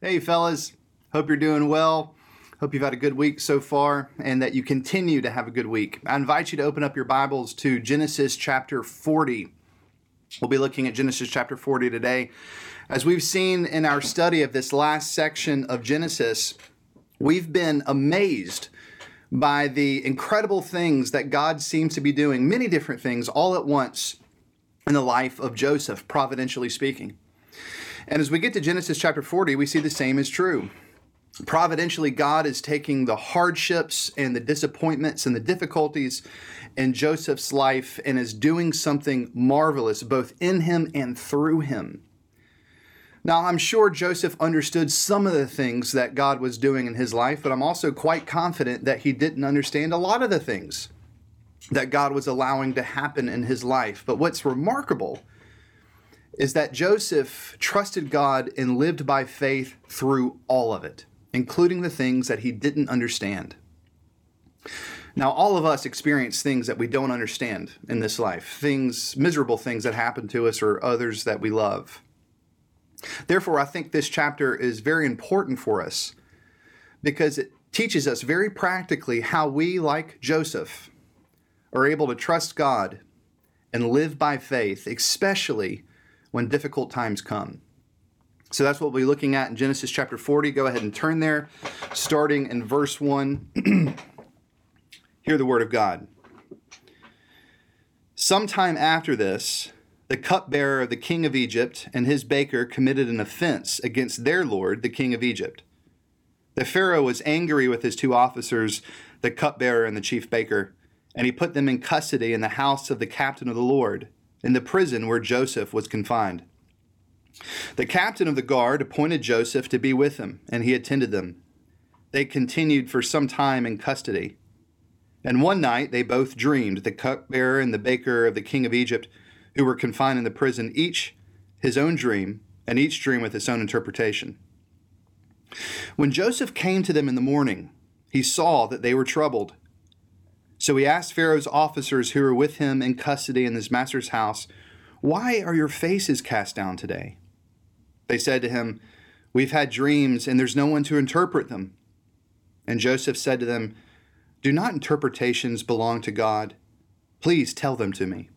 Hey, fellas. Hope you're doing well. Hope you've had a good week so far and that you continue to have a good week. I invite you to open up your Bibles to Genesis chapter 40. We'll be looking at Genesis chapter 40 today. As we've seen in our study of this last section of Genesis, we've been amazed by the incredible things that God seems to be doing, many different things all at once in the life of Joseph, providentially speaking. And as we get to Genesis chapter 40, we see the same is true. Providentially, God is taking the hardships and the disappointments and the difficulties in Joseph's life and is doing something marvelous both in him and through him. Now, I'm sure Joseph understood some of the things that God was doing in his life, but I'm also quite confident that he didn't understand a lot of the things that God was allowing to happen in his life. But what's remarkable is that Joseph trusted God and lived by faith through all of it, including the things that he didn't understand. Now, all of us experience things that we don't understand in this life, things, miserable things that happen to us or others that we love. Therefore, I think this chapter is very important for us because it teaches us very practically how we, like Joseph, are able to trust God and live by faith, especially when difficult times come. So that's what we'll be looking at in Genesis chapter 40. Go ahead and turn there, starting in verse 1. Hear the word of God. Sometime after this, the cupbearer of the king of Egypt and his baker committed an offense against their lord, the king of Egypt. The Pharaoh was angry with his two officers, the cupbearer and the chief baker, and he put them in custody in the house of the captain of the Lord in the prison where Joseph was confined. The captain of the guard appointed Joseph to be with him, and he attended them. They continued for some time in custody. And one night they both dreamed, the cupbearer and the baker of the king of Egypt, who were confined in the prison, each his own dream, and each dream with its own interpretation. When Joseph came to them in the morning, he saw that they were troubled. So he asked Pharaoh's officers who were with him in custody in his master's house, Why are your faces cast down today? They said to him, We've had dreams, and there's no one to interpret them. And Joseph said to them, Do not interpretations belong to God? Please tell them to me.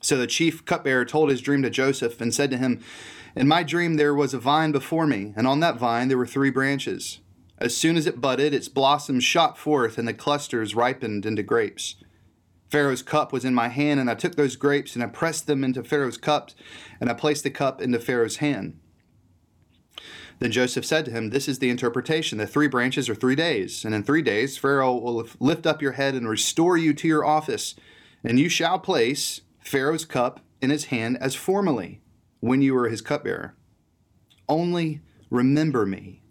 So the chief cupbearer told his dream to Joseph and said to him, In my dream there was a vine before me, and on that vine there were three branches. As soon as it budded, its blossoms shot forth, and the clusters ripened into grapes. Pharaoh's cup was in my hand, and I took those grapes and I pressed them into Pharaoh's cup, and I placed the cup into Pharaoh's hand. Then Joseph said to him, This is the interpretation. The three branches are three days, and in three days Pharaoh will lift up your head and restore you to your office, and you shall place Pharaoh's cup in his hand as formerly, when you were his cupbearer. Only remember me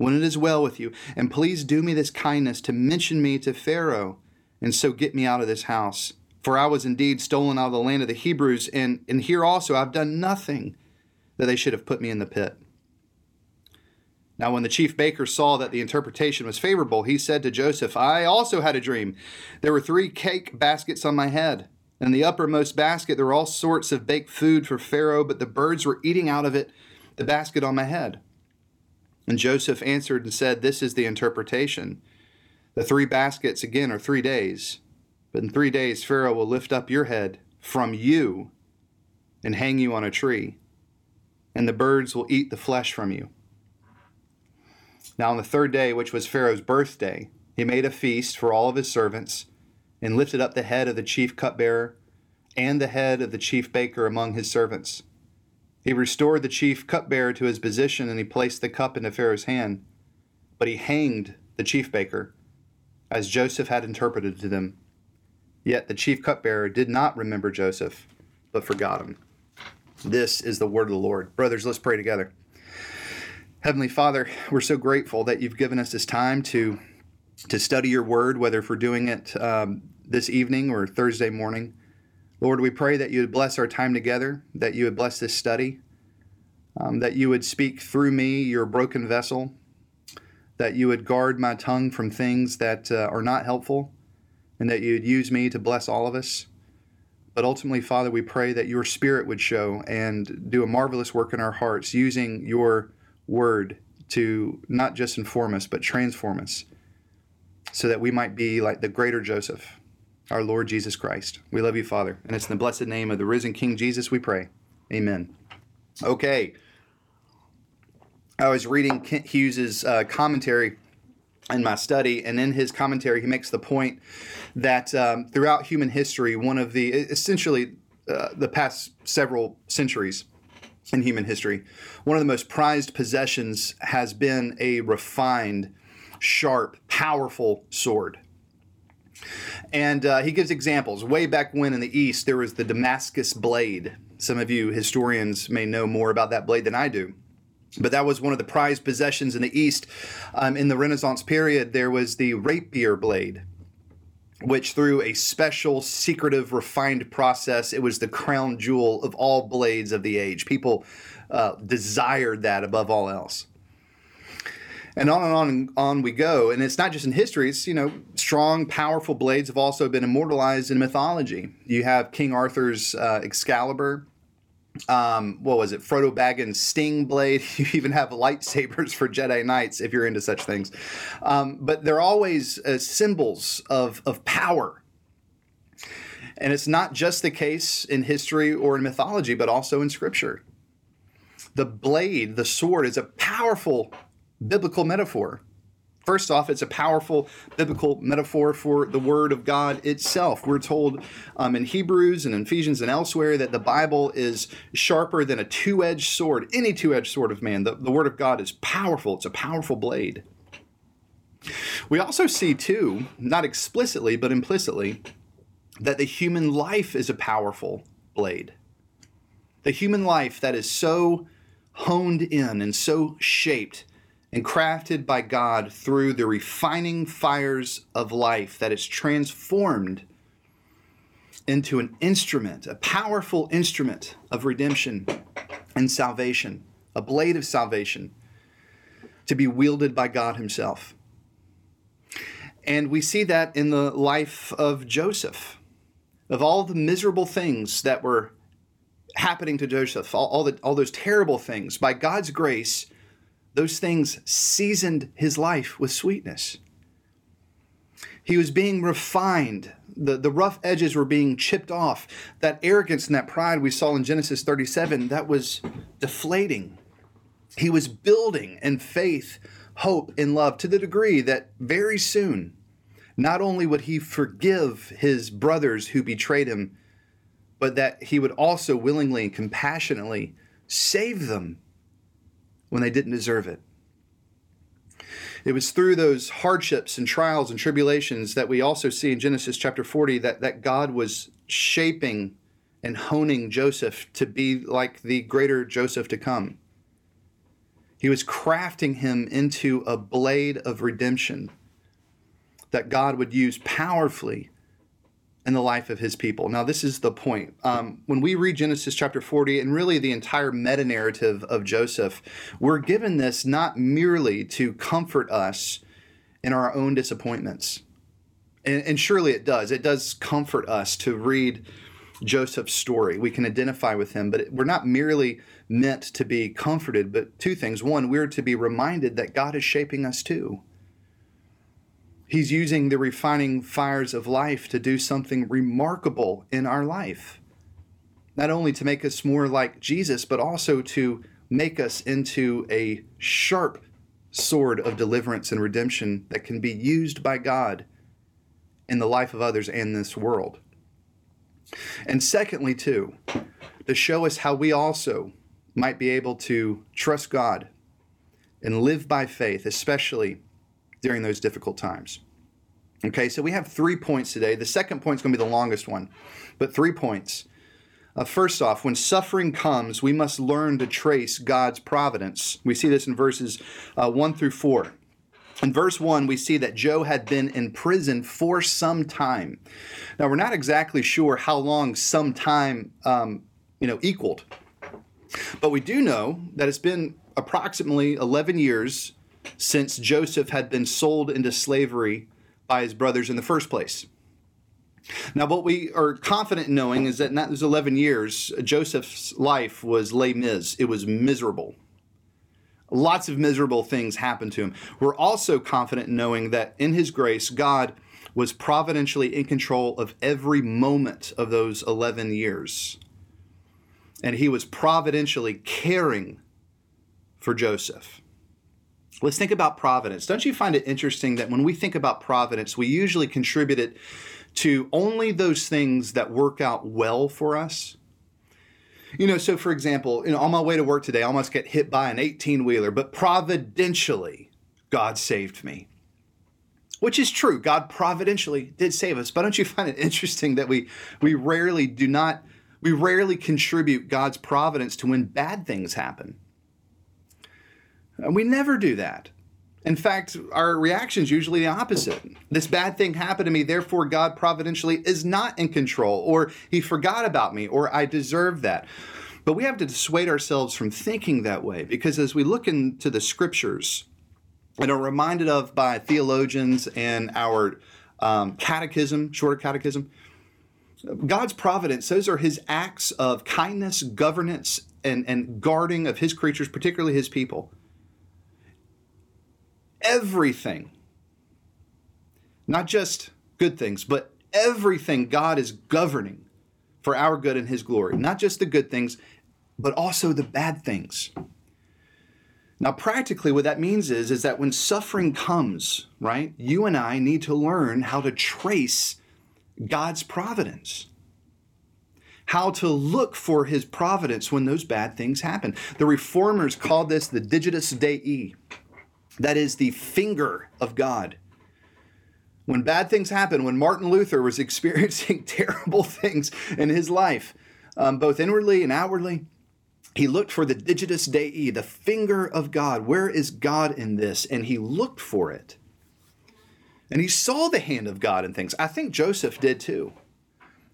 when it is well with you. And please do me this kindness to mention me to Pharaoh, and so get me out of this house. For I was indeed stolen out of the land of the Hebrews, and, and here also I've done nothing that they should have put me in the pit. Now, when the chief baker saw that the interpretation was favorable, he said to Joseph, I also had a dream. There were three cake baskets on my head. In the uppermost basket, there were all sorts of baked food for Pharaoh, but the birds were eating out of it the basket on my head. And Joseph answered and said, This is the interpretation. The three baskets again are three days. But in three days, Pharaoh will lift up your head from you and hang you on a tree, and the birds will eat the flesh from you. Now, on the third day, which was Pharaoh's birthday, he made a feast for all of his servants and lifted up the head of the chief cupbearer and the head of the chief baker among his servants. He restored the chief cupbearer to his position, and he placed the cup into Pharaoh's hand. But he hanged the chief baker, as Joseph had interpreted to them. Yet the chief cupbearer did not remember Joseph, but forgot him. This is the word of the Lord. Brothers, let's pray together. Heavenly Father, we're so grateful that you've given us this time to to study your word, whether we're doing it um, this evening or Thursday morning. Lord, we pray that you would bless our time together, that you would bless this study, um, that you would speak through me, your broken vessel, that you would guard my tongue from things that uh, are not helpful, and that you would use me to bless all of us. But ultimately, Father, we pray that your Spirit would show and do a marvelous work in our hearts using your word to not just inform us, but transform us so that we might be like the greater Joseph, our Lord Jesus Christ. We love you, Father. And it's in the blessed name of the risen King Jesus we pray. Amen. Okay. I was reading Kent Hughes's uh, commentary in my study, and in his commentary, he makes the point that um, throughout human history, one of the essentially uh, the past several centuries in human history, one of the most prized possessions has been a refined, sharp, powerful sword. And uh, he gives examples. Way back when in the East, there was the Damascus blade. Some of you historians may know more about that blade than I do. But that was one of the prized possessions in the East. Um, in the Renaissance period, there was the rapier blade, which through a special, secretive, refined process, it was the crown jewel of all blades of the age. People uh, desired that above all else. And on and on and on we go. And it's not just in history, it's, you know, strong, powerful blades have also been immortalized in mythology. You have King Arthur's uh, Excalibur, um, what was it? Frodo Baggins' Sting Blade. You even have lightsabers for Jedi Knights if you're into such things. Um, but they're always uh, symbols of, of power. And it's not just the case in history or in mythology, but also in Scripture. The blade, the sword, is a powerful biblical metaphor. First off, it's a powerful biblical metaphor for the Word of God itself. We're told um, in Hebrews and Ephesians and elsewhere that the Bible is sharper than a two edged sword, any two edged sword of man. The, the Word of God is powerful, it's a powerful blade. We also see, too, not explicitly, but implicitly, that the human life is a powerful blade. The human life that is so honed in and so shaped and crafted by God through the refining fires of life that is transformed into an instrument, a powerful instrument of redemption and salvation, a blade of salvation to be wielded by God Himself. And we see that in the life of Joseph. Of all the miserable things that were happening to Joseph, all, all, the, all those terrible things, by God's grace, those things seasoned his life with sweetness. He was being refined. The, the rough edges were being chipped off. That arrogance and that pride we saw in Genesis 37, that was deflating. He was building in faith, hope, and love to the degree that very soon, not only would he forgive his brothers who betrayed him, but that he would also willingly and compassionately save them when they didn't deserve it. It was through those hardships and trials and tribulations that we also see in Genesis chapter 40 that, that God was shaping and honing Joseph to be like the greater Joseph to come. He was crafting him into a blade of redemption that God would use powerfully in the life of his people. Now, this is the point. Um, when we read Genesis chapter 40 and really the entire meta narrative of Joseph, we're given this not merely to comfort us in our own disappointments. And, and surely it does. It does comfort us to read Joseph's story. We can identify with him, but we're not merely meant to be comforted, but two things. One, we're to be reminded that God is shaping us too. He's using the refining fires of life to do something remarkable in our life. Not only to make us more like Jesus, but also to make us into a sharp sword of deliverance and redemption that can be used by God in the life of others and this world. And secondly, too, to show us how we also might be able to trust God and live by faith, especially during those difficult times. Okay, so we have three points today. The second point is going to be the longest one, but three points. Uh, first off, when suffering comes, we must learn to trace God's providence. We see this in verses uh, 1 through 4. In verse 1, we see that Joe had been in prison for some time. Now, we're not exactly sure how long some time um, you know, equaled, but we do know that it's been approximately 11 years since Joseph had been sold into slavery by his brothers in the first place. Now, what we are confident in knowing is that in those 11 years, Joseph's life was les mis. It was miserable. Lots of miserable things happened to him. We're also confident in knowing that in his grace, God was providentially in control of every moment of those 11 years. And he was providentially caring for Joseph. Let's think about providence. Don't you find it interesting that when we think about providence, we usually contribute it to only those things that work out well for us? You know, so for example, you know, on my way to work today, I almost get hit by an 18 wheeler, but providentially, God saved me. Which is true. God providentially did save us. But don't you find it interesting that we we rarely do not we rarely contribute God's providence to when bad things happen. And we never do that. In fact, our reaction is usually the opposite. This bad thing happened to me, therefore, God providentially is not in control, or He forgot about me, or I deserve that. But we have to dissuade ourselves from thinking that way because as we look into the scriptures and are reminded of by theologians and our um, catechism, shorter catechism, God's providence, those are His acts of kindness, governance, and, and guarding of His creatures, particularly His people everything, not just good things, but everything God is governing for our good and His glory. Not just the good things, but also the bad things. Now, practically, what that means is, is that when suffering comes, right, you and I need to learn how to trace God's providence. How to look for his providence when those bad things happen. The reformers called this the digitus Dei, that is the finger of God. When bad things happen, when Martin Luther was experiencing terrible things in his life, um, both inwardly and outwardly, he looked for the digitus Dei, the finger of God. Where is God in this? And he looked for it. And he saw the hand of God in things. I think Joseph did too.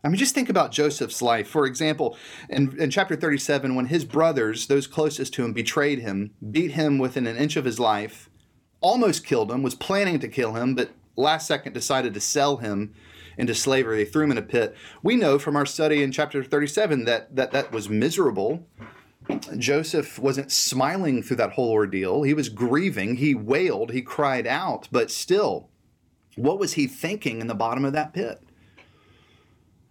I mean, just think about Joseph's life. For example, in, in chapter 37, when his brothers, those closest to him, betrayed him, beat him within an inch of his life, almost killed him, was planning to kill him, but last second decided to sell him into slavery. They threw him in a pit. We know from our study in chapter 37 that that, that was miserable. Joseph wasn't smiling through that whole ordeal. He was grieving. He wailed. He cried out. But still, what was he thinking in the bottom of that pit?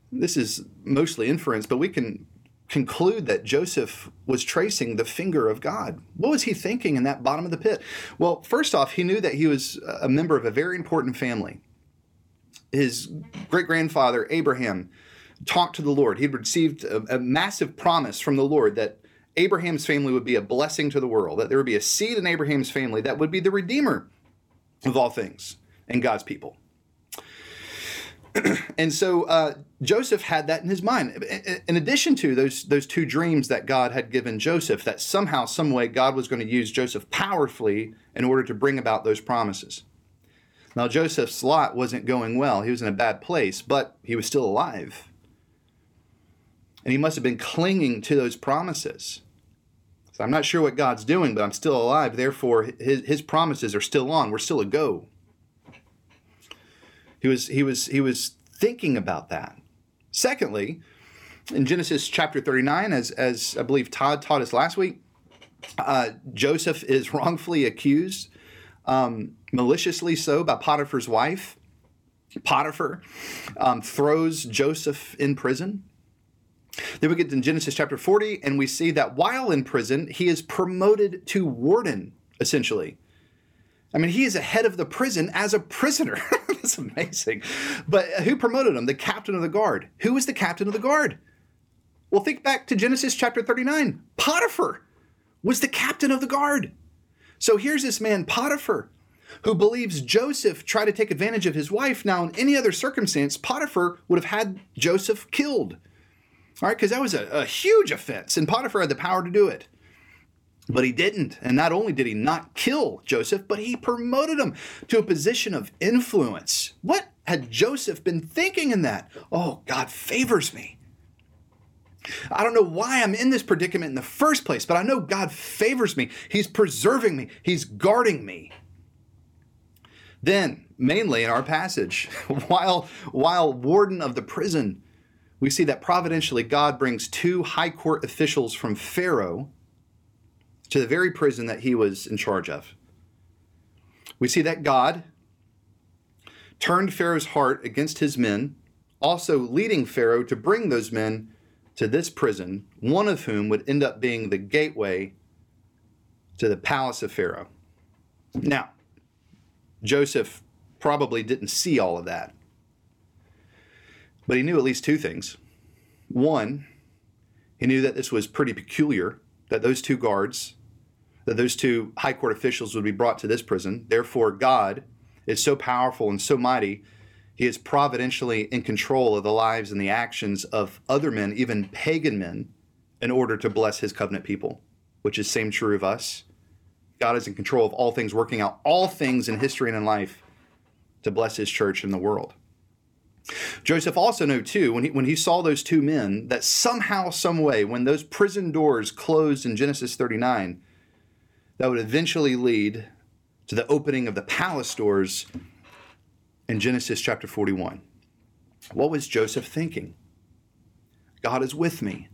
This is mostly inference, but we can conclude that Joseph was tracing the finger of God. What was he thinking in that bottom of the pit? Well, first off, he knew that he was a member of a very important family. His great grandfather, Abraham, talked to the Lord. He'd received a, a, massive promise from the Lord that Abraham's family would be a blessing to the world, that there would be a seed in Abraham's family that would be the redeemer of all things and God's people. and so uh, Joseph had that in his mind. In addition to those those two dreams that God had given Joseph, that somehow, some way, God was going to use Joseph powerfully in order to bring about those promises. Now Joseph's lot wasn't going well; he was in a bad place, but he was still alive, and he must have been clinging to those promises. So I'm not sure what God's doing, but I'm still alive. Therefore, his, his promises are still on. We're still a go. He was he was he was thinking about that. Secondly, in Genesis chapter 39, as as I believe Todd taught us last week, uh, Joseph is wrongfully accused, um, maliciously so, by Potiphar's wife. Potiphar um, throws Joseph in prison. Then we get to Genesis chapter 40, and we see that while in prison, he is promoted to warden, essentially. I mean, he is ahead of the prison as a prisoner. That's amazing. But uh, who promoted him? The captain of the guard. Who was the captain of the guard? Well, think back to Genesis chapter 39. Potiphar was the captain of the guard. So here's this man, Potiphar, who believes Joseph tried to take advantage of his wife. Now, in any other circumstance, Potiphar would have had Joseph killed. All right, because that was a, a huge offense, and Potiphar had the power to do it. But he didn't. And not only did he not kill Joseph, but he promoted him to a position of influence. What had Joseph been thinking in that? Oh, God favors me. I don't know why I'm in this predicament in the first place, but I know God favors me. He's preserving me, He's guarding me. Then, mainly in our passage, while, while warden of the prison, we see that providentially God brings two high court officials from Pharaoh to the very prison that he was in charge of. We see that God turned Pharaoh's heart against his men, also leading Pharaoh to bring those men to this prison, one of whom would end up being the gateway to the palace of Pharaoh. Now, Joseph probably didn't see all of that, but he knew at least two things. One, he knew that this was pretty peculiar, that those two guards, that those two high court officials would be brought to this prison. Therefore, God is so powerful and so mighty, he is providentially in control of the lives and the actions of other men, even pagan men, in order to bless his covenant people, which is same true of us. God is in control of all things, working out all things in history and in life to bless his church and the world. Joseph also knew too when he when he saw those two men that somehow, some way, when those prison doors closed in Genesis 39, that would eventually lead to the opening of the palace doors in Genesis chapter 41. What was Joseph thinking? God is with me.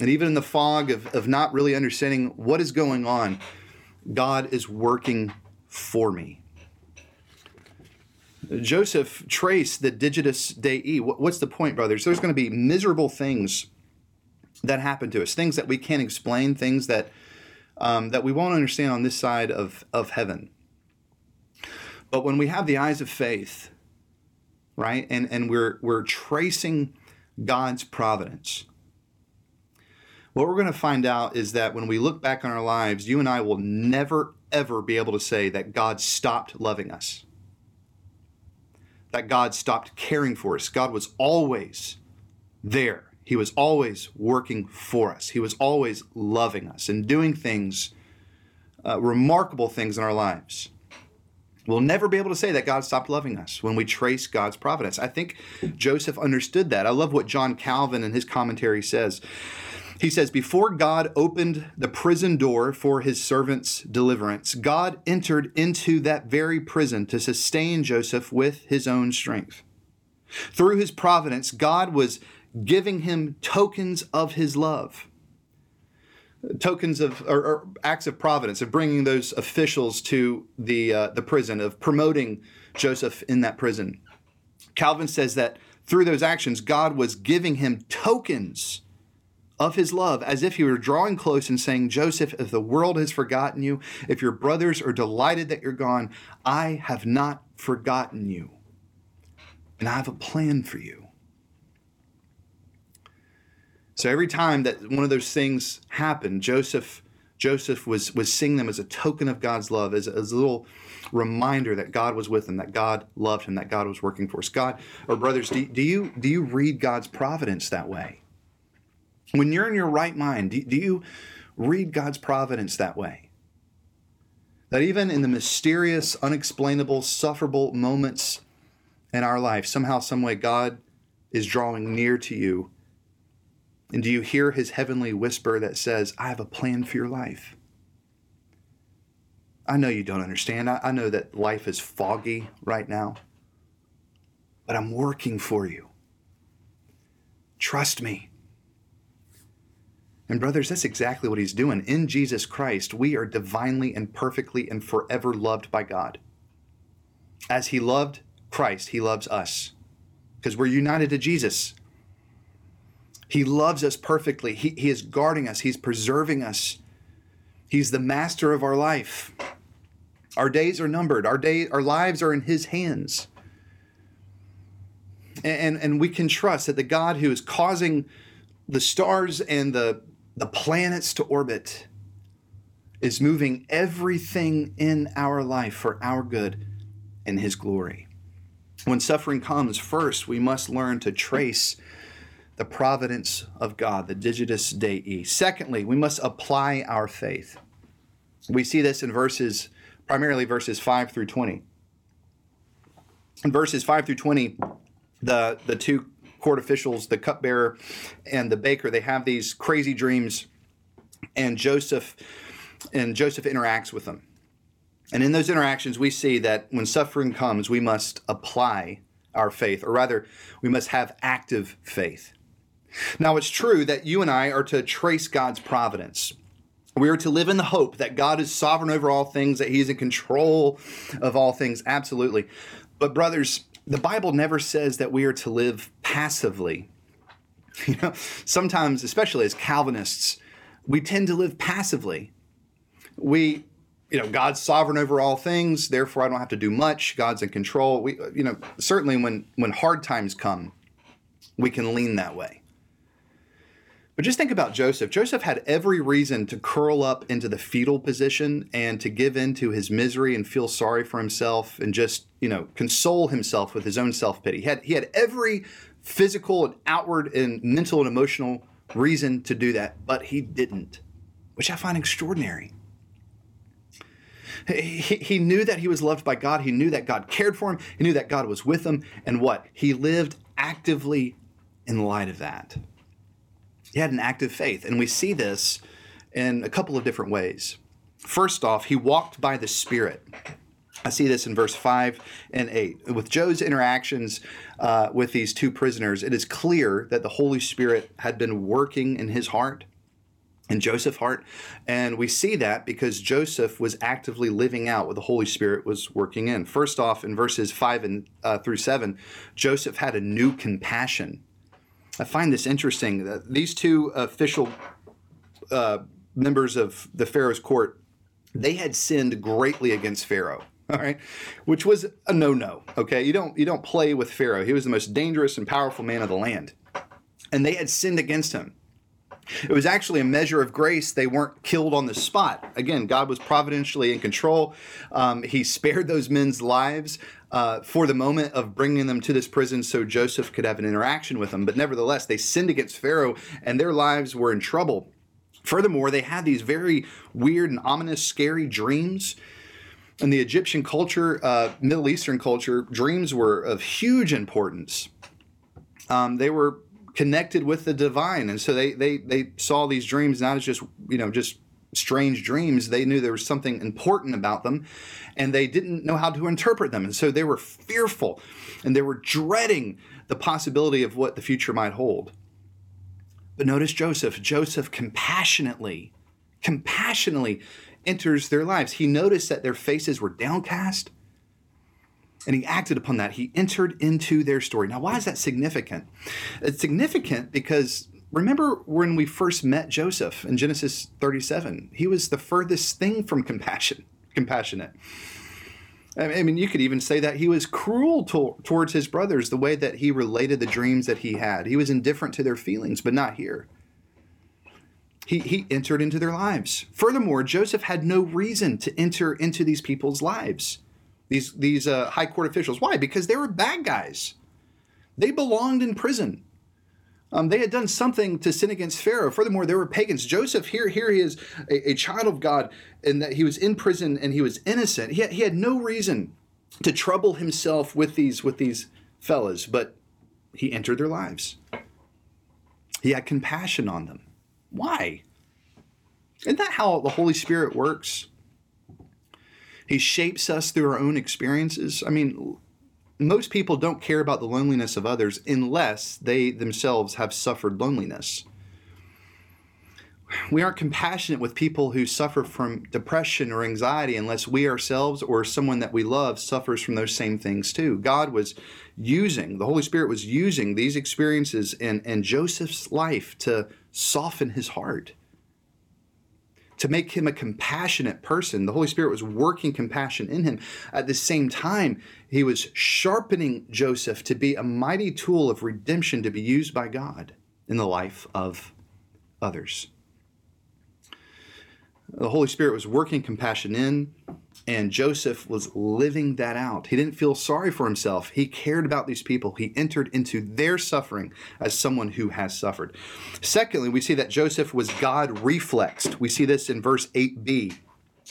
And even in the fog of, of not really understanding what is going on, God is working for me. Joseph traced the Digitus Dei. What's the point, brothers? There's going to be miserable things that happen to us, things that we can't explain, things that um, that we won't understand on this side of, of heaven. But when we have the eyes of faith, right, and, and we're, we're tracing God's providence, what we're going to find out is that when we look back on our lives, you and I will never, ever be able to say that God stopped loving us, that God stopped caring for us. God was always there he was always working for us. He was always loving us and doing things, uh, remarkable things in our lives. We'll never be able to say that God stopped loving us when we trace God's providence. I think Joseph understood that. I love what John Calvin in his commentary says. He says, Before God opened the prison door for his servant's deliverance, God entered into that very prison to sustain Joseph with his own strength. Through his providence, God was giving him tokens of his love tokens of or, or, acts of providence of bringing those officials to the uh, the prison of promoting Joseph in that prison. Calvin says that through those actions God was giving him tokens of his love as if he were drawing close and saying Joseph if the world has forgotten you if your brothers are delighted that you're gone I have not forgotten you and I have a plan for you. So every time that one of those things happened, Joseph Joseph was was seeing them as a token of God's love, as, as a little reminder that God was with him, that God loved him, that God was working for us. God, or brothers, do, do you do you read God's providence that way? When you're in your right mind, do, do you read God's providence that way? That even in the mysterious, unexplainable, sufferable moments in our life, somehow, some way, God is drawing near to you and do you hear his heavenly whisper that says, I have a plan for your life? I know you don't understand. I, I know that life is foggy right now, but I'm working for you. Trust me. And, brothers, that's exactly what he's doing. In Jesus Christ, we are divinely and perfectly and forever loved by God. As he loved Christ, he loves us because we're united to Jesus. He loves us perfectly. He, he is guarding us, He's preserving us. He's the master of our life. Our days are numbered. Our day, our lives are in His hands. And, and we can trust that the God who is causing the stars and the, the planets to orbit is moving everything in our life for our good and His glory. When suffering comes, first we must learn to trace the providence of God, the digitus Dei. Secondly, we must apply our faith. We see this in verses, primarily verses 5 through 20. In verses 5 through 20, the, the two court officials, the cupbearer and the baker, they have these crazy dreams, and Joseph and Joseph interacts with them. And in those interactions, we see that when suffering comes, we must apply our faith, or rather, we must have active faith. Now, it's true that you and I are to trace God's providence. We are to live in the hope that God is sovereign over all things, that He's in control of all things, absolutely. But, brothers, the Bible never says that we are to live passively. You know, sometimes, especially as Calvinists, we tend to live passively. We, you know, God's sovereign over all things, therefore I don't have to do much. God's in control. We, you know, certainly when when hard times come, we can lean that way. But just think about Joseph. Joseph had every reason to curl up into the fetal position and to give in to his misery and feel sorry for himself and just, you know, console himself with his own self-pity. He had he had every physical and outward and mental and emotional reason to do that, but he didn't, which I find extraordinary. He, he knew that he was loved by God. He knew that God cared for him. He knew that God was with him. And what? He lived actively in light of that. He had an active faith. And we see this in a couple of different ways. First off, he walked by the Spirit. I see this in verse 5 and 8. With Joe's interactions uh, with these two prisoners, it is clear that the Holy Spirit had been working in his heart, in Joseph's heart. And we see that because Joseph was actively living out what the Holy Spirit was working in. First off, in verses 5 and uh, through 7, Joseph had a new compassion I find this interesting. That these two official uh, members of the Pharaoh's court, they had sinned greatly against Pharaoh. All right, which was a no-no. Okay, you don't you don't play with Pharaoh. He was the most dangerous and powerful man of the land, and they had sinned against him. It was actually a measure of grace. They weren't killed on the spot. Again, God was providentially in control. Um, he spared those men's lives uh, for the moment of bringing them to this prison so Joseph could have an interaction with them. But nevertheless, they sinned against Pharaoh and their lives were in trouble. Furthermore, they had these very weird and ominous, scary dreams. In the Egyptian culture, uh, Middle Eastern culture, dreams were of huge importance. Um, they were connected with the divine, and so they they they saw these dreams not as just you know just strange dreams. They knew there was something important about them, and they didn't know how to interpret them. And so they were fearful and they were dreading the possibility of what the future might hold. But notice Joseph. Joseph compassionately, compassionately enters their lives. He noticed that their faces were downcast and he acted upon that. He entered into their story. Now, why is that significant? It's significant because remember when we first met Joseph in Genesis 37? He was the furthest thing from compassion compassionate. I mean, you could even say that he was cruel to, towards his brothers, the way that he related the dreams that he had. He was indifferent to their feelings, but not here. He, he entered into their lives. Furthermore, Joseph had no reason to enter into these people's lives, these, these uh, high court officials. Why? Because they were bad guys. They belonged in prison. Um, they had done something to sin against Pharaoh. Furthermore, there were pagans. Joseph, here, here he is, a, a child of God, and that he was in prison and he was innocent. He had, he had no reason to trouble himself with these with these fellas, but he entered their lives. He had compassion on them. Why? Isn't that how the Holy Spirit works? He shapes us through our own experiences. I mean, most people don't care about the loneliness of others unless they themselves have suffered loneliness. We aren't compassionate with people who suffer from depression or anxiety unless we ourselves or someone that we love suffers from those same things too. God was using, the Holy Spirit was using these experiences in, in Joseph's life to soften his heart to make him a compassionate person. The Holy Spirit was working compassion in him. At the same time, he was sharpening Joseph to be a mighty tool of redemption to be used by God in the life of others. The Holy Spirit was working compassion in, and Joseph was living that out. He didn't feel sorry for himself. He cared about these people. He entered into their suffering as someone who has suffered. Secondly, we see that Joseph was God reflexed. We see this in verse 8b.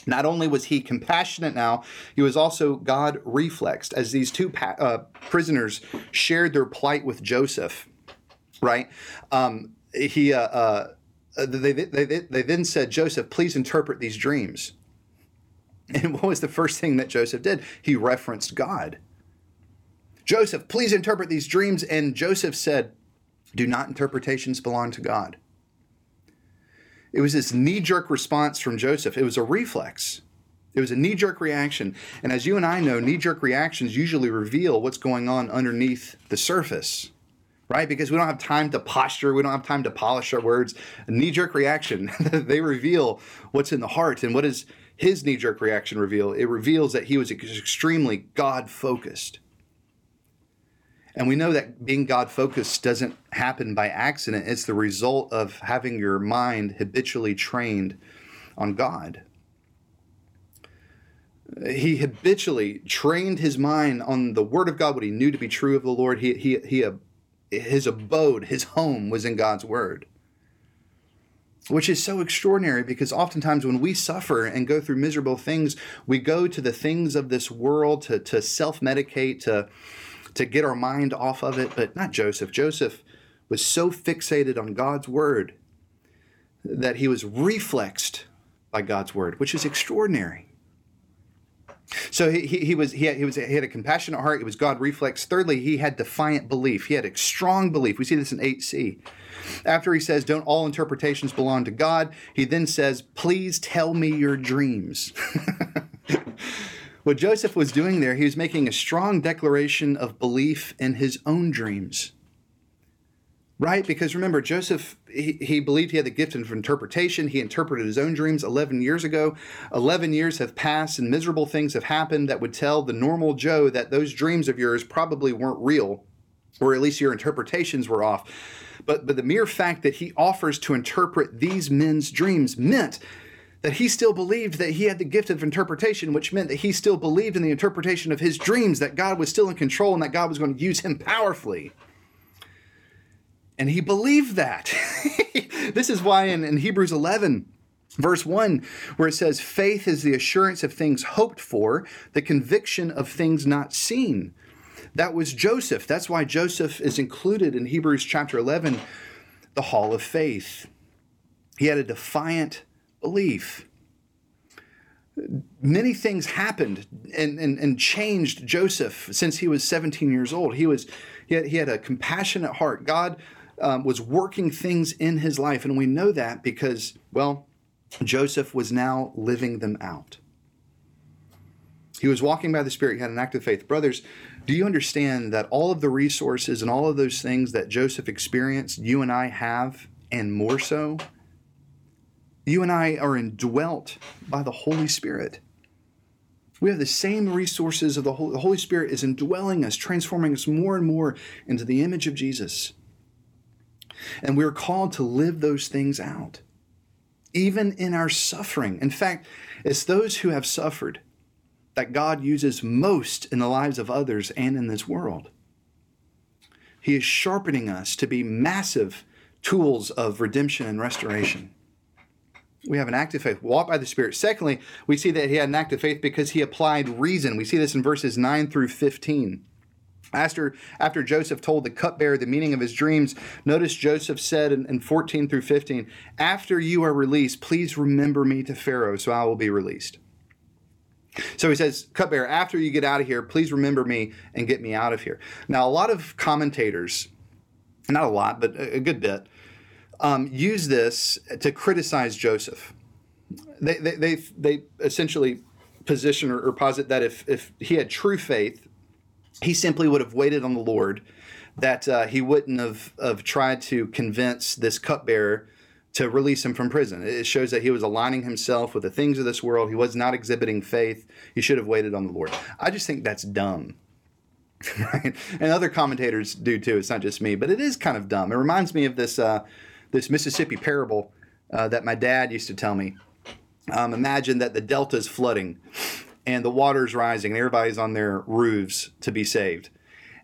Not only was he compassionate now, he was also God reflexed as these two uh, prisoners shared their plight with Joseph, right? Um, he, uh, uh, they, they, they, they then said, Joseph, please interpret these dreams. And what was the first thing that Joseph did? He referenced God. Joseph, please interpret these dreams. And Joseph said, Do not interpretations belong to God? It was this knee jerk response from Joseph. It was a reflex. It was a knee jerk reaction. And as you and I know, knee jerk reactions usually reveal what's going on underneath the surface, right? Because we don't have time to posture, we don't have time to polish our words. A knee jerk reaction, they reveal what's in the heart. And what does his knee jerk reaction reveal? It reveals that he was extremely God focused. And we know that being God focused doesn't happen by accident. It's the result of having your mind habitually trained on God. He habitually trained his mind on the Word of God, what he knew to be true of the Lord. He, he, he, his abode, his home was in God's Word which is so extraordinary because oftentimes when we suffer and go through miserable things, we go to the things of this world to, to self medicate, to, to get our mind off of it, but not Joseph. Joseph was so fixated on God's word that he was reflexed by God's word, which is extraordinary. So he, he, he was he had, he was he had a compassionate heart. It was God reflex. Thirdly, he had defiant belief. He had a strong belief. We see this in eight C. After he says, "Don't all interpretations belong to God?" He then says, "Please tell me your dreams." What Joseph was doing there, he was making a strong declaration of belief in his own dreams. Right? Because remember, Joseph, he, he believed he had the gift of interpretation. He interpreted his own dreams 11 years ago. 11 years have passed and miserable things have happened that would tell the normal Joe that those dreams of yours probably weren't real, or at least your interpretations were off. But, but the mere fact that he offers to interpret these men's dreams meant that he still believed that he had the gift of interpretation, which meant that he still believed in the interpretation of his dreams, that God was still in control and that God was going to use him powerfully. And he believed that. this is why in, in Hebrews 11, verse 1, where it says, Faith is the assurance of things hoped for, the conviction of things not seen. That was Joseph. That's why Joseph is included in Hebrews chapter 11, the hall of faith. He had a defiant belief. Many things happened and, and, and changed Joseph since he was 17 years old. He, was, he, had, he had a compassionate heart. God um, was working things in his life, and we know that because, well, Joseph was now living them out. He was walking by the Spirit, he had an active faith. Brothers, do you understand that all of the resources and all of those things that Joseph experienced, you and I have, and more so? You and I are indwelt by the Holy Spirit. We have the same resources of the Holy, the Holy Spirit is indwelling us, transforming us more and more into the image of Jesus. And we're called to live those things out, even in our suffering. In fact, it's those who have suffered that God uses most in the lives of others and in this world. He is sharpening us to be massive tools of redemption and restoration we have an active faith. Walk by the Spirit. Secondly, we see that he had an active faith because he applied reason. We see this in verses 9 through 15. After, after Joseph told the cupbearer the meaning of his dreams, notice Joseph said in, in 14 through 15, After you are released, please remember me to Pharaoh, so I will be released. So he says, Cupbearer, after you get out of here, please remember me and get me out of here. Now, a lot of commentators, not a lot, but a, good bit, um, use this to criticize Joseph. They, they, they, they essentially position or, or posit that if, if he had true faith, he simply would have waited on the Lord, that uh, he wouldn't have, have tried to convince this cupbearer to release him from prison. It shows that he was aligning himself with the things of this world. He was not exhibiting faith. He should have waited on the Lord. I just think that's dumb. right? And other commentators do too. It's not just me, but it is kind of dumb. It reminds me of this uh, this Mississippi parable uh, that my dad used to tell me. Um, imagine that the delta is flooding and the water's rising and everybody's on their roofs to be saved.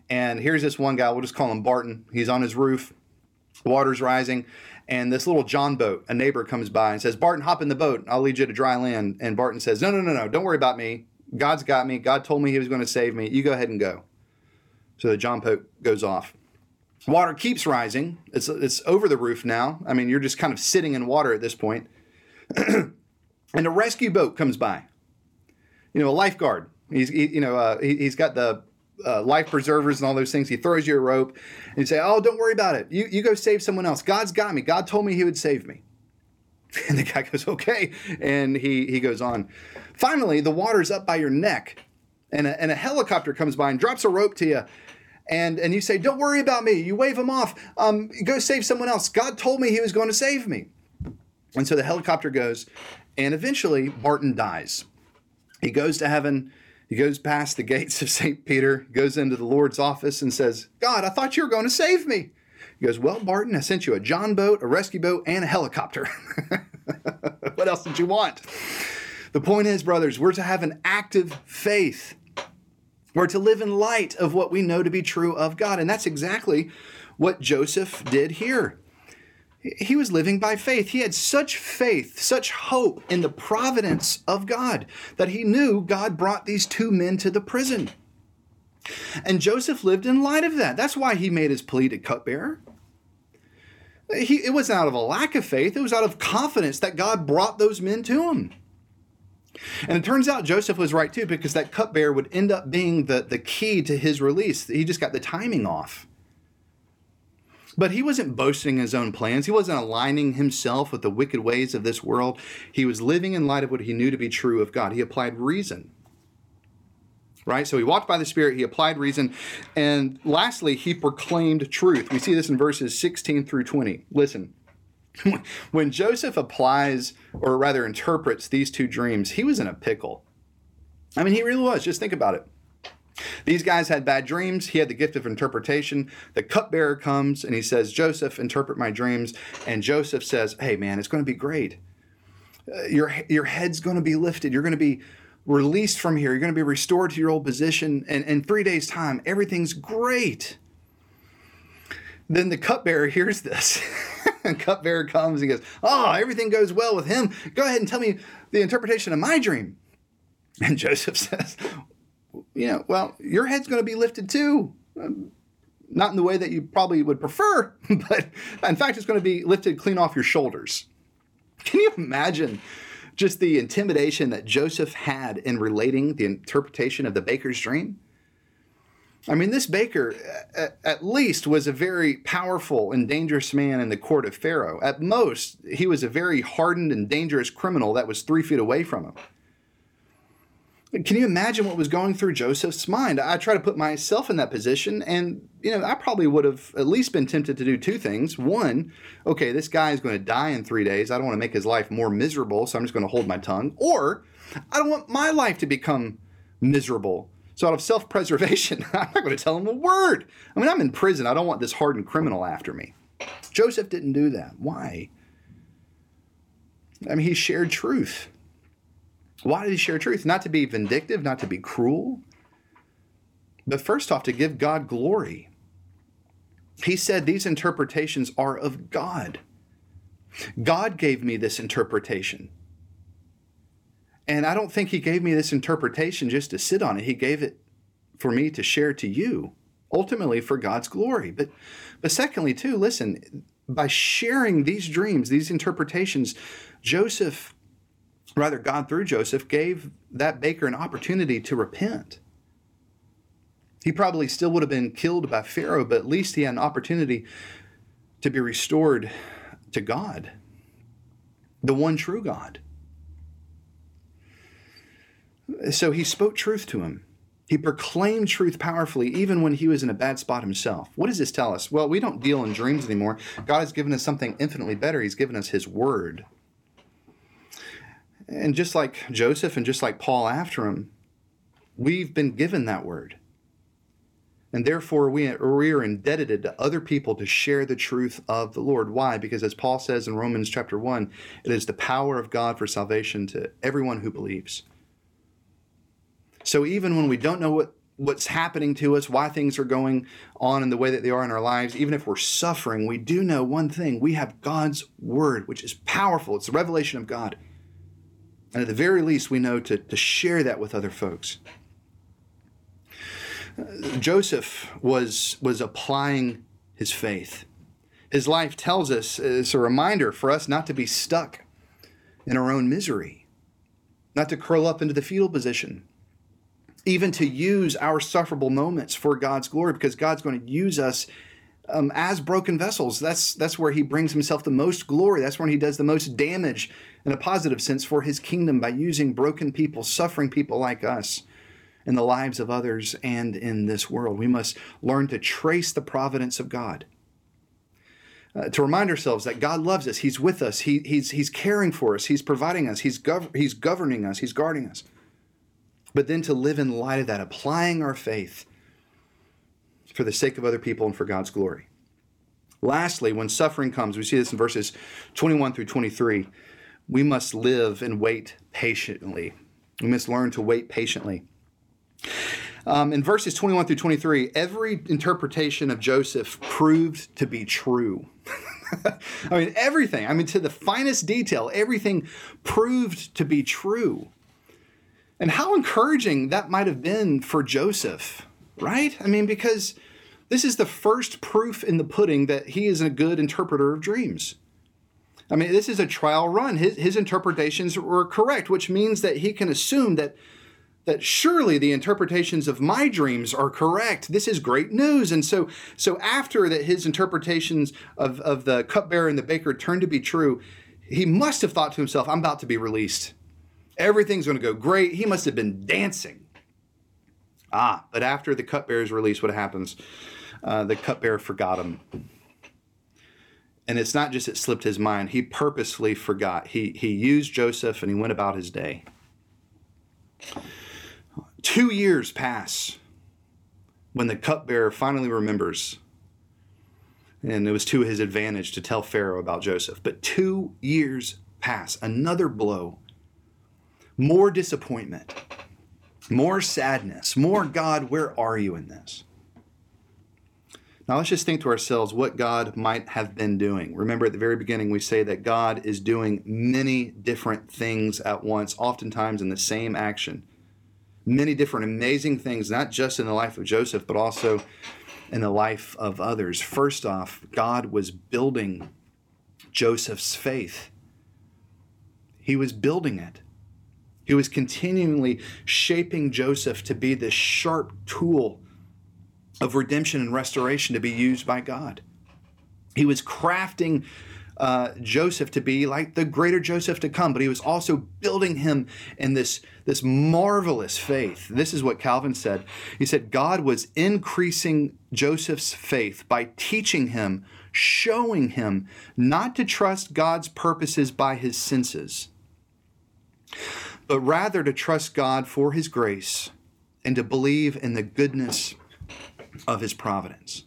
And here's this one guy, we'll just call him Barton. He's on his roof, water's rising, and this little John boat, a neighbor comes by and says, Barton, hop in the boat. I'll lead you to dry land. And Barton says, No, no, no, no, don't worry about me. God's got me. God told me he was going to save me. You go ahead and go. So the John boat goes off. Water keeps rising. It's, it's over the roof now. I mean, you're just kind of sitting in water at this point. and a rescue boat comes by. You know, a lifeguard. He's, he, you know, uh, he, has got the uh, life preservers and all those things. He throws you a rope and you say, Oh, don't worry about it. You, you go save someone else. God's got me. God told me he would save me. And the guy goes, okay. And he, he goes on. Finally, the water's up by your neck. And a, and a helicopter comes by and drops a rope to you. And, and you say, don't worry about me. You wave him off. Um, go save someone else. God told me he was going to save me. And so the helicopter goes. And eventually, Barton dies. He goes to heaven. He goes past the gates of St. Peter, goes into the Lord's office, and says, God, I thought you were going to save me. He goes, Well, Barton, I sent you a John boat, a rescue boat, and a helicopter. what else did you want? The point is, brothers, we're to have an active faith. We're to live in light of what we know to be true of God. And that's exactly what Joseph did here. He was living by faith. He had such faith, such hope in the providence of God that he knew God brought these two men to the prison. And Joseph lived in light of that. That's why he made his plea to cupbearer. He, it wasn't out of a lack of faith, it was out of confidence that God brought those men to him. And it turns out Joseph was right too, because that cupbearer would end up being the, the key to his release. He just got the timing off. But he wasn't boasting his own plans. He wasn't aligning himself with the wicked ways of this world. He was living in light of what he knew to be true of God. He applied reason right? So he walked by the Spirit, he applied reason, and lastly, he proclaimed truth. We see this in verses 16 through 20. Listen. When Joseph applies, or rather interprets these two dreams, he was in a pickle. I mean, he really was. Just think about it. These guys had bad dreams. He had the gift of interpretation. The cupbearer comes and he says, Joseph, interpret my dreams. And Joseph says, Hey, man, it's going to be great. Uh, your, your head's going to be lifted. You're going to be released from here. You're going to be restored to your old position. And in three days' time, everything's great. Then the cupbearer hears this. and cupbearer comes and goes, Oh, everything goes well with him. Go ahead and tell me the interpretation of my dream. And Joseph says, You know, well, your head's going to be lifted too. Um, not in the way that you probably would prefer, but in fact, it's going to be lifted clean off your shoulders. Can you imagine just the intimidation that Joseph had in relating the interpretation of the baker's dream. I mean, this baker, at least, was a very powerful and dangerous man in the court of Pharaoh. At most, he was a very hardened and dangerous criminal that was three feet away from him. Can you imagine what was going through Joseph's mind? I try to put myself in that position, and you know, I probably would have at least been tempted to do two things. One, okay, this guy is going to die in three days. I don't want to make his life more miserable, so I'm just going to hold my tongue. Or, I don't want my life to become miserable. So, out of self preservation, I'm not going to tell him a word. I mean, I'm in prison. I don't want this hardened criminal after me. Joseph didn't do that. Why? I mean, he shared truth. Why did he share truth? Not to be vindictive, not to be cruel, but first off, to give God glory. He said these interpretations are of God. God gave me this interpretation. And I don't think he gave me this interpretation just to sit on it. He gave it for me to share to you, ultimately for God's glory. But but secondly, too, listen, by sharing these dreams, these interpretations, Joseph rather, God through Joseph gave that baker an opportunity to repent. He probably still would have been killed by Pharaoh, but at least he had an opportunity to be restored to God, the one true God. So he spoke truth to him. He proclaimed truth powerfully, even when he was in a bad spot himself. What does this tell us? Well, we don't deal in dreams anymore. God has given us something infinitely better. He's given us his word. And just like Joseph and just like Paul after him, we've been given that word. And therefore, we, are indebted to other people to share the truth of the Lord. Why? Because as Paul says in Romans chapter 1, it is the power of God for salvation to everyone who believes. So even when we don't know what, what's happening to us, why things are going on in the way that they are in our lives, even if we're suffering, we do know one thing we have God's word, which is powerful. It's the revelation of God. And at the very least, we know to, to share that with other folks. Joseph was, was applying his faith. His life tells us, it's a reminder for us not to be stuck in our own misery, not to curl up into the fetal position, even to use our sufferable moments for God's glory, because God's going to use us um, as broken vessels. That's that's where he brings himself the most glory. That's when he does the most damage in a positive sense for his kingdom by using broken people, suffering people like us in the lives of others and in this world. We must learn to trace the providence of God. Uh, to remind ourselves that God loves us, He's with us, he, He's He's caring for us, He's providing us, He's gov- He's governing us, He's guarding us. But then to live in light of that, applying our faith for the sake of other people and for God's glory. Lastly, when suffering comes, we see this in verses 21 through 23, we must live and wait patiently. We must learn to wait patiently. Um, in verses 21 through 23, every interpretation of Joseph proved to be true. I mean, everything, I mean, to the finest detail, everything proved to be true. And how encouraging that might have been for Joseph, right? I mean, because this is the first proof in the pudding that he is a good interpreter of dreams. I mean, this is a trial run. His, his interpretations were correct, which means that he can assume that, that surely the interpretations of my dreams are correct. This is great news. And so, so after that his interpretations of, of the cupbearer and the baker turned to be true, he must have thought to himself, I'm about to be released. Everything's going to go great. He must have been dancing. Ah, but after the cupbearer's release, what happens? Uh, the cupbearer forgot him. And it's not just it slipped his mind, he purposefully forgot. He, he used Joseph and he went about his day. Two years pass when the cupbearer finally remembers. And it was to his advantage to tell Pharaoh about Joseph. But two years pass, another blow, more disappointment more sadness, more God, where are you in this? Now let's just think to ourselves what God might have been doing. Remember at the very beginning, we say that God is doing many different things at once, oftentimes in the same action. Many different amazing things, not just in the life of Joseph, but also in the life of others. First off, God was building Joseph's faith, He was building it. He was continually shaping Joseph to be this sharp tool of redemption and restoration to be used by God. He was crafting uh, Joseph to be like the greater Joseph to come, but he was also building him in this, this marvelous faith. This is what Calvin said. He said, God was increasing Joseph's faith by teaching him, showing him not to trust God's purposes by his senses but rather to trust God for his grace and to believe in the goodness of his providence.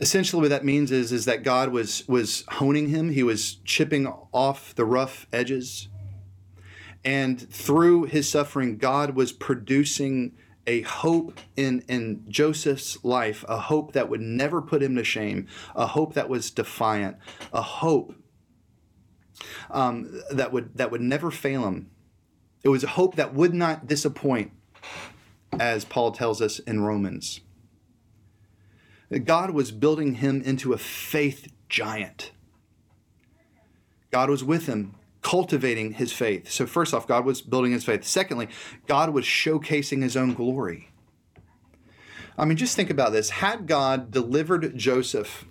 Essentially, what that means is, is that God was, was honing him, he was chipping off the rough edges. And through his suffering, God was producing a hope in, in Joseph's life, a hope that would never put him to shame, a hope that was defiant, a hope um, that would that would never fail him. It was a hope that would not disappoint, as Paul tells us in Romans. God was building him into a faith giant. God was with him, cultivating his faith. So, first off, God was building his faith. Secondly, God was showcasing his own glory. I mean, just think about this. Had God delivered Joseph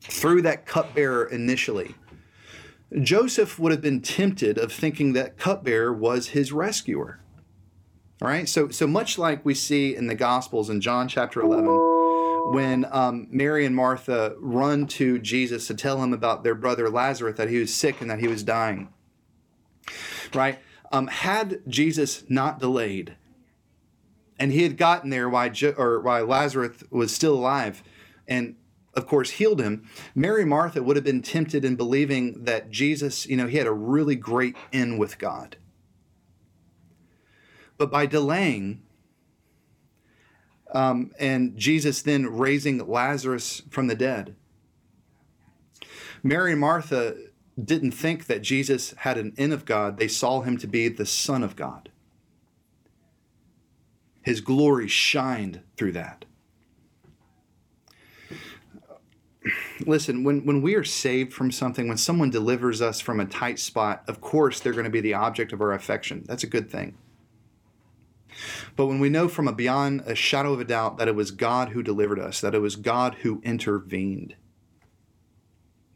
through that cupbearer initially, Joseph would have been tempted of thinking that cupbearer was his rescuer. All right, so so much like we see in the Gospels in John chapter 11, when um, Mary and Martha run to Jesus to tell him about their brother Lazarus, that he was sick and that he was dying. Right? Um, had Jesus not delayed, and he had gotten there while, jo- or while Lazarus was still alive, and of course, healed him, Mary Martha would have been tempted in believing that Jesus, you know, he had a really great in with God. But by delaying, um, and Jesus then raising Lazarus from the dead, Mary and Martha didn't think that Jesus had an in of God. They saw him to be the Son of God. His glory shined through that. listen, when, when we are saved from something, when someone delivers us from a tight spot, of course they're going to be the object of our affection. That's a good thing. But when we know from a beyond a shadow of a doubt that it was God who delivered us, that it was God who intervened,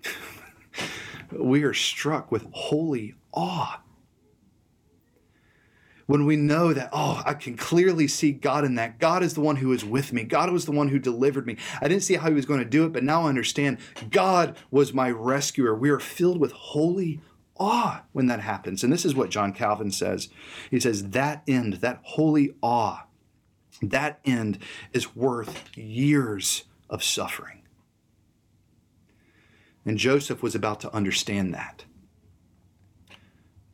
we are struck with holy awe. When we know that, oh, I can clearly see God in that. God is the one who is with me. God was the one who delivered me. I didn't see how he was going to do it, but now I understand God was my rescuer. We are filled with holy awe when that happens. And this is what John Calvin says. He says, that end, that holy awe, that end is worth years of suffering. And Joseph was about to understand that.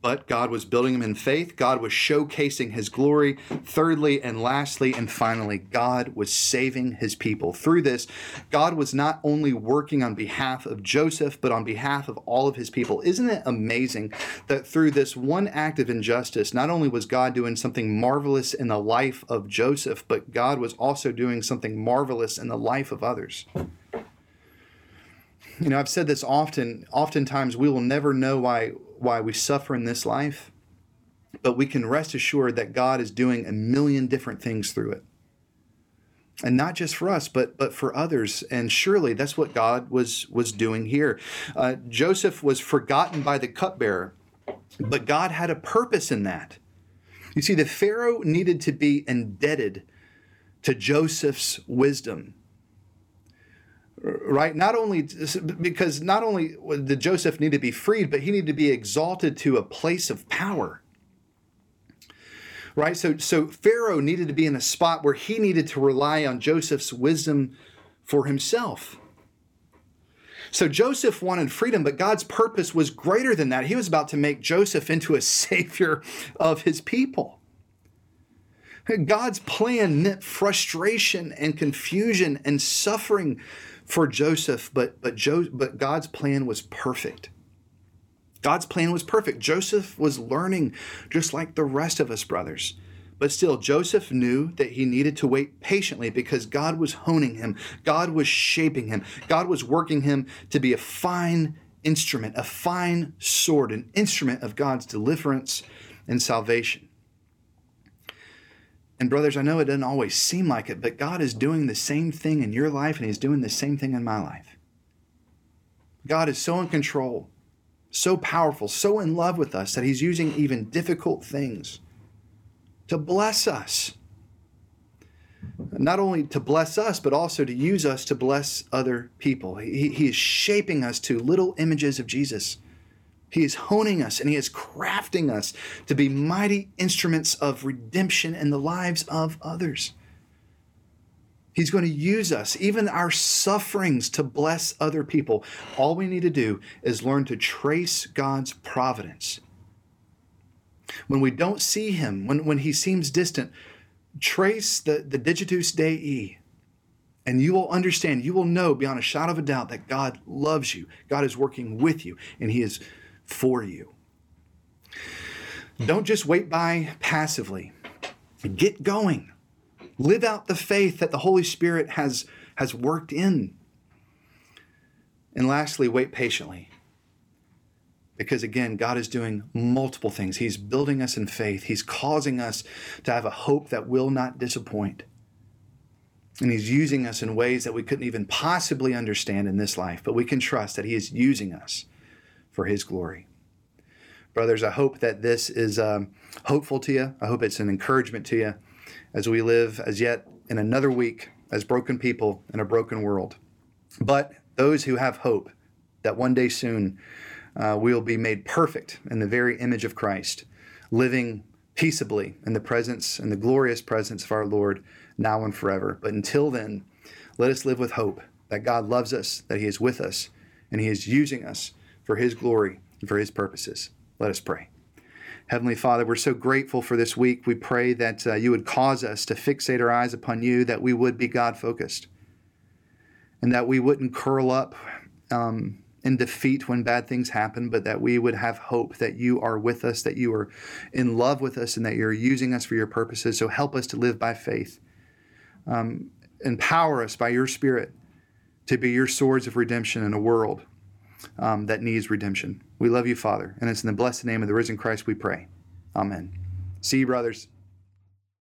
But God was building him in faith. God was showcasing his glory. Thirdly and lastly and finally, God was saving his people. Through this, God was not only working on behalf of Joseph, but on behalf of all of his people. Isn't it amazing that through this one act of injustice, not only was God doing something marvelous in the life of Joseph, but God was also doing something marvelous in the life of others? You know, I've said this often. Oftentimes, we will never know why why we suffer in this life, but we can rest assured that God is doing a million different things through it. And not just for us, but but for others. And surely that's what God was was doing here. Uh, Joseph was forgotten by the cupbearer, but God had a purpose in that. You see, the Pharaoh needed to be indebted to Joseph's wisdom right? Not only because not only did joseph need to be freed but he needed to be exalted to a place of power right? So so pharaoh needed to be in a spot where he needed to rely on joseph's wisdom for himself. So joseph wanted freedom but god's purpose was greater than that. He was about to make joseph into a savior of his people. God's plan meant frustration and confusion and suffering for Joseph, but but jo- but God's plan was perfect. God's plan was perfect. Joseph was learning just like the rest of us brothers. But still, Joseph knew that he needed to wait patiently because God was honing him. God was shaping him. God was working him to be a fine instrument, a fine sword, an instrument of God's deliverance and salvation. And, brothers, I know it doesn't always seem like it, but God is doing the same thing in your life, and He's doing the same thing in my life. God is so in control, so powerful, so in love with us that He's using even difficult things to bless us. Not only to bless us, but also to use us to bless other people. He, he is shaping us to little images of Jesus he is honing us and He is crafting us to be mighty instruments of redemption in the lives of others. He's going to use us, even our sufferings, to bless other people. All we need to do is learn to trace God's providence. When we don't see Him, when, when He seems distant, trace the, the Digitus Dei, and you will understand, you will know beyond a shadow of a doubt that God loves you. God is working with you, and He is for you. Don't just wait by passively. Get going. Live out the faith that the Holy Spirit has, has worked in. And lastly, wait patiently. Because again, God is doing multiple things. He's building us in faith, He's causing us to have a hope that will not disappoint. And He's using us in ways that we couldn't even possibly understand in this life, but we can trust that He is using us for His glory. Brothers, I hope that this is um, hopeful to you. I hope it's an encouragement to you as we live as yet in another week as broken people in a broken world. But those who have hope that one day soon uh, we will be made perfect in the very image of Christ, living peaceably in the presence and the glorious presence of our Lord now and forever. But until then, let us live with hope that God loves us, that He is with us, and He is using us for His glory and for His purposes. Let us pray. Heavenly Father, we're so grateful for this week. We pray that uh, you would cause us to fixate our eyes upon you, that we would be God focused, and that we wouldn't curl up um, in defeat when bad things happen, but that we would have hope that you are with us, that you are in love with us, and that you're using us for your purposes. So help us to live by faith. Um, empower us by your Spirit to be your swords of redemption in a world um, that needs redemption. We love you, Father, and it's in the blessed name of the risen Christ we pray. Amen. See you, brothers.